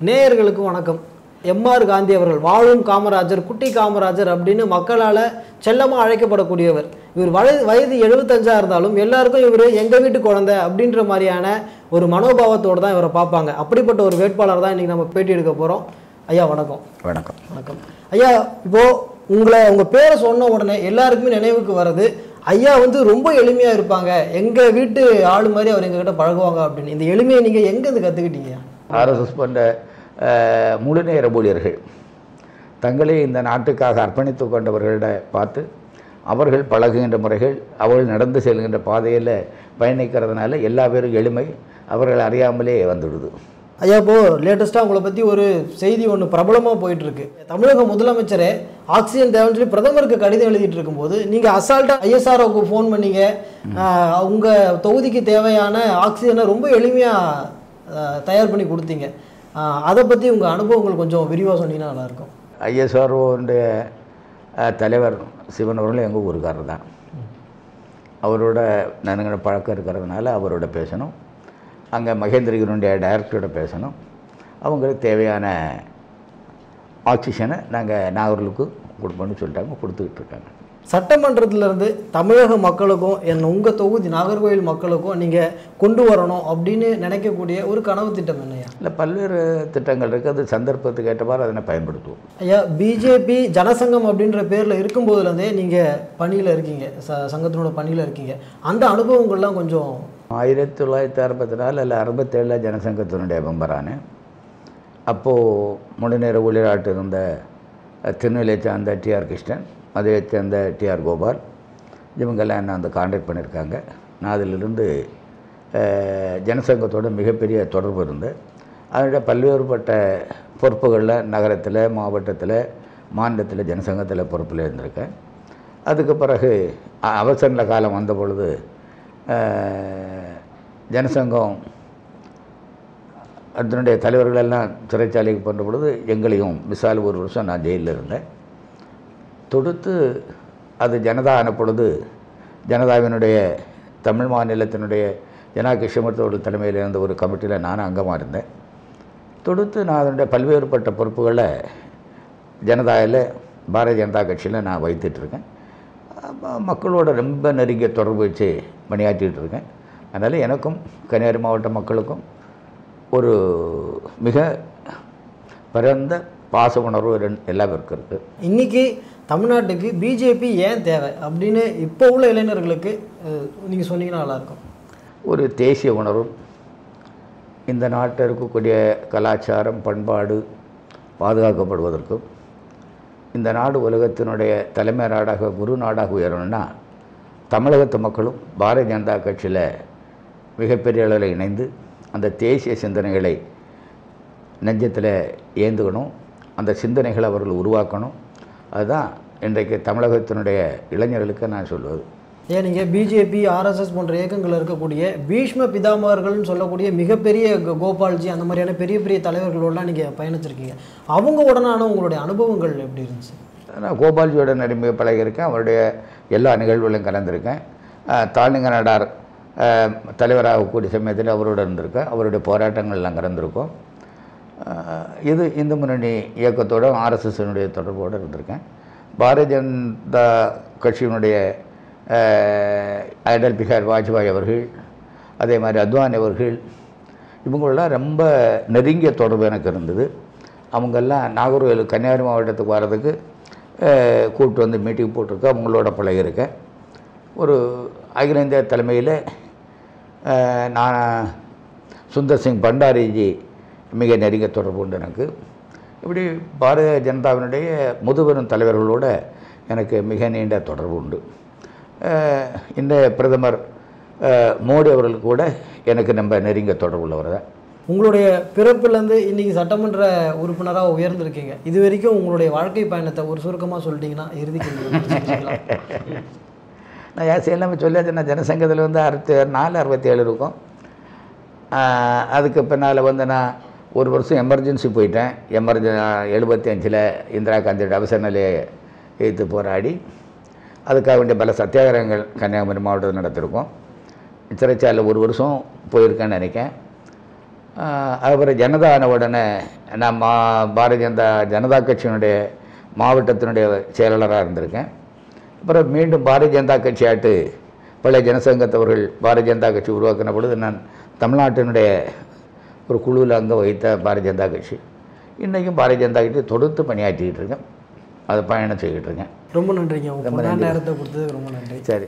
நேயர்களுக்கு வணக்கம். எம்ஆர் காந்தி அவர்கள் வாழும் காமராஜர் குட்டி காமராஜர் அப்படின்னு மக்களால் செல்லமாக அழைக்கப்படக்கூடியவர். இவர் வயது வயது எழுபத்தஞ்சா இருந்தாலும் எல்லாருக்கும் இவர் எங்கள் வீட்டு குழந்தை அப்படின்ற மாதிரியான ஒரு மனோபாவத்தோடு தான் இவரை பார்ப்பாங்க. அப்படிப்பட்ட ஒரு வேட்பாளர் தான் இன்றைக்கி நம்ம பேட்டி எடுக்க போகிறோம் ஐயா வணக்கம். வணக்கம். வணக்கம். ஐயா இப்போ உங்களை உங்க பேரை சொன்ன உடனே எல்லாருக்குமே நினைவுக்கு வர்றது ஐயா வந்து ரொம்ப எளிமையா இருப்பாங்க. எங்க வீட்டு ஆளு மாதிரி அவர் எங்ககிட்ட பழகுவாங்க அப்படின்னு. இந்த எளிமையை நீங்க எங்க இருந்து கத்துக்கிட்டீங்க ஆர்எஸ்எஸ் அஹ், முழுநேர ஊழியர்கள். தங்களை இந்த நாட்டுக்காக அர்ப்பணித்து கொண்டவர்களிட பார்த்து அவர்கள் பழகுகின்ற முறைகள் அவர்கள் நடந்து செல்கின்ற பாதையில் பயணிக்கிறதுனால எல்லா பேரும் எளிமை அவர்கள் அறியாமலே வந்துடுது. ஐயா இப்போ லேட்டஸ்ட்டாக உங்களை பற்றி ஒரு செய்தி ஒன்று பிரபலமாக போயிட்டு இருக்கு தமிழக முதலமைச்சரே ஆக்சிஜன் தேவைன்னு சொல்லி பிரதமருக்கு கடிதம் எழுதிட்டு இருக்கும்போது நீங்கள் அசால்ட்டாக ஐஎஸ்ஆர்ஓக்கு ஃபோன் பண்ணீங்க. ஆஹ், உங்க தொகுதிக்கு தேவையான ஆக்சிஜனை ரொம்ப எளிமையாக தயார் பண்ணி கொடுத்தீங்க. அதை பற்றி உங்கள் அனுபவங்கள் கொஞ்சம் விரிவாக சொன்னீங்கன்னா நல்லாயிருக்கும். ஐஎஸ்ஆர்ஓனுடைய தலைவர் சிவன் அவர்களும் எங்கள் ஊருக்காரர் தான். அவரோட நன்கிற பழக்கம் இருக்கிறதுனால அவரோட பேசணும். அங்கே மகேந்திரகிரனுடைய டைரக்டரோட பேசணும். அவங்களுக்கு தேவையான ஆக்சிஜனை நாங்கள் நாகூர்களுக்கு கொடுப்போம்னு சொல்லிட்டாங்க கொடுத்துக்கிட்டு இருக்காங்க. சட்டமன்றத்திலிருந்து தமிழக மக்களுக்கும் என் உங்கள் தொகுதி நாகர்கோவில் மக்களுக்கும் நீங்கள் கொண்டு வரணும் அப்படின்னு நினைக்கக்கூடிய ஒரு கனவு திட்டம் என்னையா இல்லை பல்வேறு திட்டங்கள் இருக்குது அது சந்தர்ப்பத்துக்கு ஏற்றவாறு அதனை பயன்படுத்துவோம். ஐயா பிஜேபி ஜனசங்கம் அப்படின்ற பேரில் இருக்கும்போதுலேருந்தே நீங்கள் பணியில் இருக்கீங்க. ச சங்கத்தினோட பணியில் இருக்கீங்க. அந்த அனுபவங்கள்லாம் கொஞ்சம் ஆயிரத்தி தொள்ளாயிரத்தி அறுபத்தி நாலு இல்லை அறுபத்தேழில் ஜனசங்கத்தினுடைய மெம்பரானேன் அப்போது முழுநேர ஊழியராட்டு இருந்த திருநெல்வேலியை சேர்ந்த டிஆர் கிருஷ்ணன். அதை சேர்ந்த டிஆர் கோபால். இவங்கெல்லாம் என்ன அந்த காண்டாக்ட் பண்ணியிருக்காங்க. நான் அதிலிருந்து ஜனசங்கத்தோட மிகப்பெரிய தொடர்பு இருந்து அதனுடைய பல்வேறுபட்ட பொறுப்புகளில் நகரத்தில் மாவட்டத்தில் மாநிலத்தில் ஜனசங்கத்தில் பொறுப்பில் இருந்திருக்கேன். அதுக்கு பிறகு அவசர காலம் வந்த பொழுது ஜனசங்கம் அதனுடைய தலைவர்களெல்லாம் சிறைச்சாலைக்கு போன்ற பொழுது எங்களையும் மிசால் ஒரு வருஷம் நான் ஜெயிலில் இருந்தேன். தொடுத்து அது ஜனதா எனப்பொழுது பொழுது ஜனதாவினுடைய தமிழ் மாநிலத்தினுடைய ஜனா கிருஷ்ணமூர்த்தியோட தலைமையில் இருந்த ஒரு கமிட்டியில் நானும் அங்கமாக இருந்தேன். தொடுத்து நான் அதனுடைய பல்வேறுபட்ட பொறுப்புகளை ஜனதாவில் பாரதிய ஜனதா கட்சியில் நான் வைத்துட்டு இருக்கேன். ம- மக்களோட ரொம்ப நெருங்கிய தொடர்பு வச்சு பணியாற்றிட்டு இருக்கேன். அதனால் எனக்கும் கன்னியாகுமரி மாவட்ட மக்களுக்கும் ஒரு மிக பரந்த பாச உணர்வு ரெண்டு எல்லா பேருக்கும் இருக்குது இன்னைக்கு தமிழ்நாட்டுக்கு பிஜேபி ஏன் தேவை அப்படின்னு இப்போ உள்ள இளைஞர்களுக்கு நீங்கள் சொன்னீங்கன்னா நல்லாயிருக்கும். ஒரு தேசிய உணர்வும் இந்த நாட்டில் இருக்கக்கூடிய கலாச்சாரம் பண்பாடு பாதுகாக்கப்படுவதற்கும் இந்த நாடு உலகத்தினுடைய தலைமை நாடாக குரு நாடாக உயரணும்னா தமிழகத்து மக்களும் பாரதிய ஜனதா கட்சியில் மிகப்பெரிய அளவில் இணைந்து அந்த தேசிய சிந்தனைகளை நெஞ்சத்தில் ஏந்துக்கணும். அந்த சிந்தனைகளை அவர்கள் உருவாக்கணும். அதுதான் இன்றைக்கு தமிழகத்தினுடைய இளைஞர்களுக்கு நான் சொல்வது. ஏன் நீங்கள் பிஜேபி ஆர்எஸ்எஸ் போன்ற இயக்கங்கள் இருக்கக்கூடிய பீஷ்ம பிதாமகர்கள்னு சொல்லக்கூடிய மிகப்பெரிய கோபால்ஜி அந்த மாதிரியான பெரிய பெரிய தலைவர்களோடலாம் நீங்கள் பயணிச்சிருக்கீங்க. அவங்க உடனான உங்களுடைய அனுபவங்கள் எப்படி இருந்துச்சு? நான் கோபால்ஜியோட நெருங்கிய பழகியிருக்கேன். அவருடைய எல்லா நிகழ்வுகளையும் கலந்துருக்கேன். தாளுங்க நாடார் தலைவராக கூடிய சமயத்தில் அவரோட இருந்திருக்கேன். அவருடைய போராட்டங்கள்லாம் கலந்துருக்கோம். இது இந்து முன்னணி இயக்கத்தோட ஆர்எஸ்எஸ்னுடைய தொடர்போடு இருந்திருக்கேன். பாரதிய ஜனதா கட்சியினுடைய அடல் பிஹார் வாஜ்பாய் அவர்கள் அதே மாதிரி அத்வானி அவர்கள் இவங்களெல்லாம் ரொம்ப நெருங்கிய தொடர்பு எனக்கு இருந்தது. அவங்கெல்லாம் நாகர்கோவில் கன்னியாகுமரி மாவட்டத்துக்கு வர்றதுக்கு கூப்பிட்டு வந்து மீட்டிங் போட்டிருக்கேன். அவங்களோட பழகிருக்கேன் ஒரு அகில இந்திய தலைமையில் நான் சுந்தர் சிங் பண்டாரிஜி மிக நெருங்கிய தொடர்பு உண்டு எனக்கு. இப்படி பாரதிய ஜனதாவினுடைய முதுபெரும் தலைவர்களோட எனக்கு மிக நீண்ட தொடர்பு உண்டு. இந்த பிரதமர் மோடி அவர்கள் கூட எனக்கு ரொம்ப நெருங்கிய தொடர்பு உள்ளவர் தான். உங்களுடைய பிறப்புலேருந்து இன்னைக்கு சட்டமன்ற உறுப்பினராக உயர்ந்திருக்கீங்க. இது வரைக்கும் உங்களுடைய வாழ்க்கை பயணத்தை ஒரு சுருக்கமாக சொல்லிட்டீங்கன்னா இறுதி கேள்வி முடிச்சுக்கலாம். நான் ஏன் எல்லாமே சொல்லியாச்சு நான் ஜனசங்கத்தில் வந்து அறுபத்தி நாலு அறுபத்தி ஏழு இருக்கும் அதுக்கு பின்னால் வந்து நான் ஒரு வருஷம் எமர்ஜென்சி போயிட்டேன். எமர்ஜென் எழுபத்தி அஞ்சில் இந்திரா காந்தியோட அவசர நிலையை எதிர்த்து போராடி அதுக்காக வேண்டிய பல சத்தியாகிரகங்கள் கன்னியாகுமரி மாவட்டத்தில் நடத்திருக்கோம் சிறைச்சாலையில் ஒரு வருஷம் போயிருக்கேன்னு நினைக்கேன் அதுக்கப்புறம் அப்புறம் ஜனதா ஆன உடனே நான் மா பாரதிய ஜனதா ஜனதா கட்சியினுடைய மாவட்டத்தினுடைய செயலாளராக இருந்திருக்கேன். அப்புறம் மீண்டும் பாரதிய ஜனதா கட்சி ஆட்டு பழைய ஜனசங்கத்தவர்கள் பாரதிய ஜனதா கட்சி உருவாக்கின பொழுது நான் தமிழ்நாட்டினுடைய ஒரு குழுவில் அங்கே வைத்த பாரதிய ஜனதா கட்சி. இன்றைக்கும் பாரதிய ஜனதா கட்சி தொடர்ந்து பணியாற்றிக்கிட்டு இருக்கேன். அதை பயணம் செய்துக்கிட்டு இருக்கேன். ரொம்ப நன்றிங்க. பொண்ணான நேரத்தை கொடுத்ததுக்கு ரொம்ப நன்றி. சரி.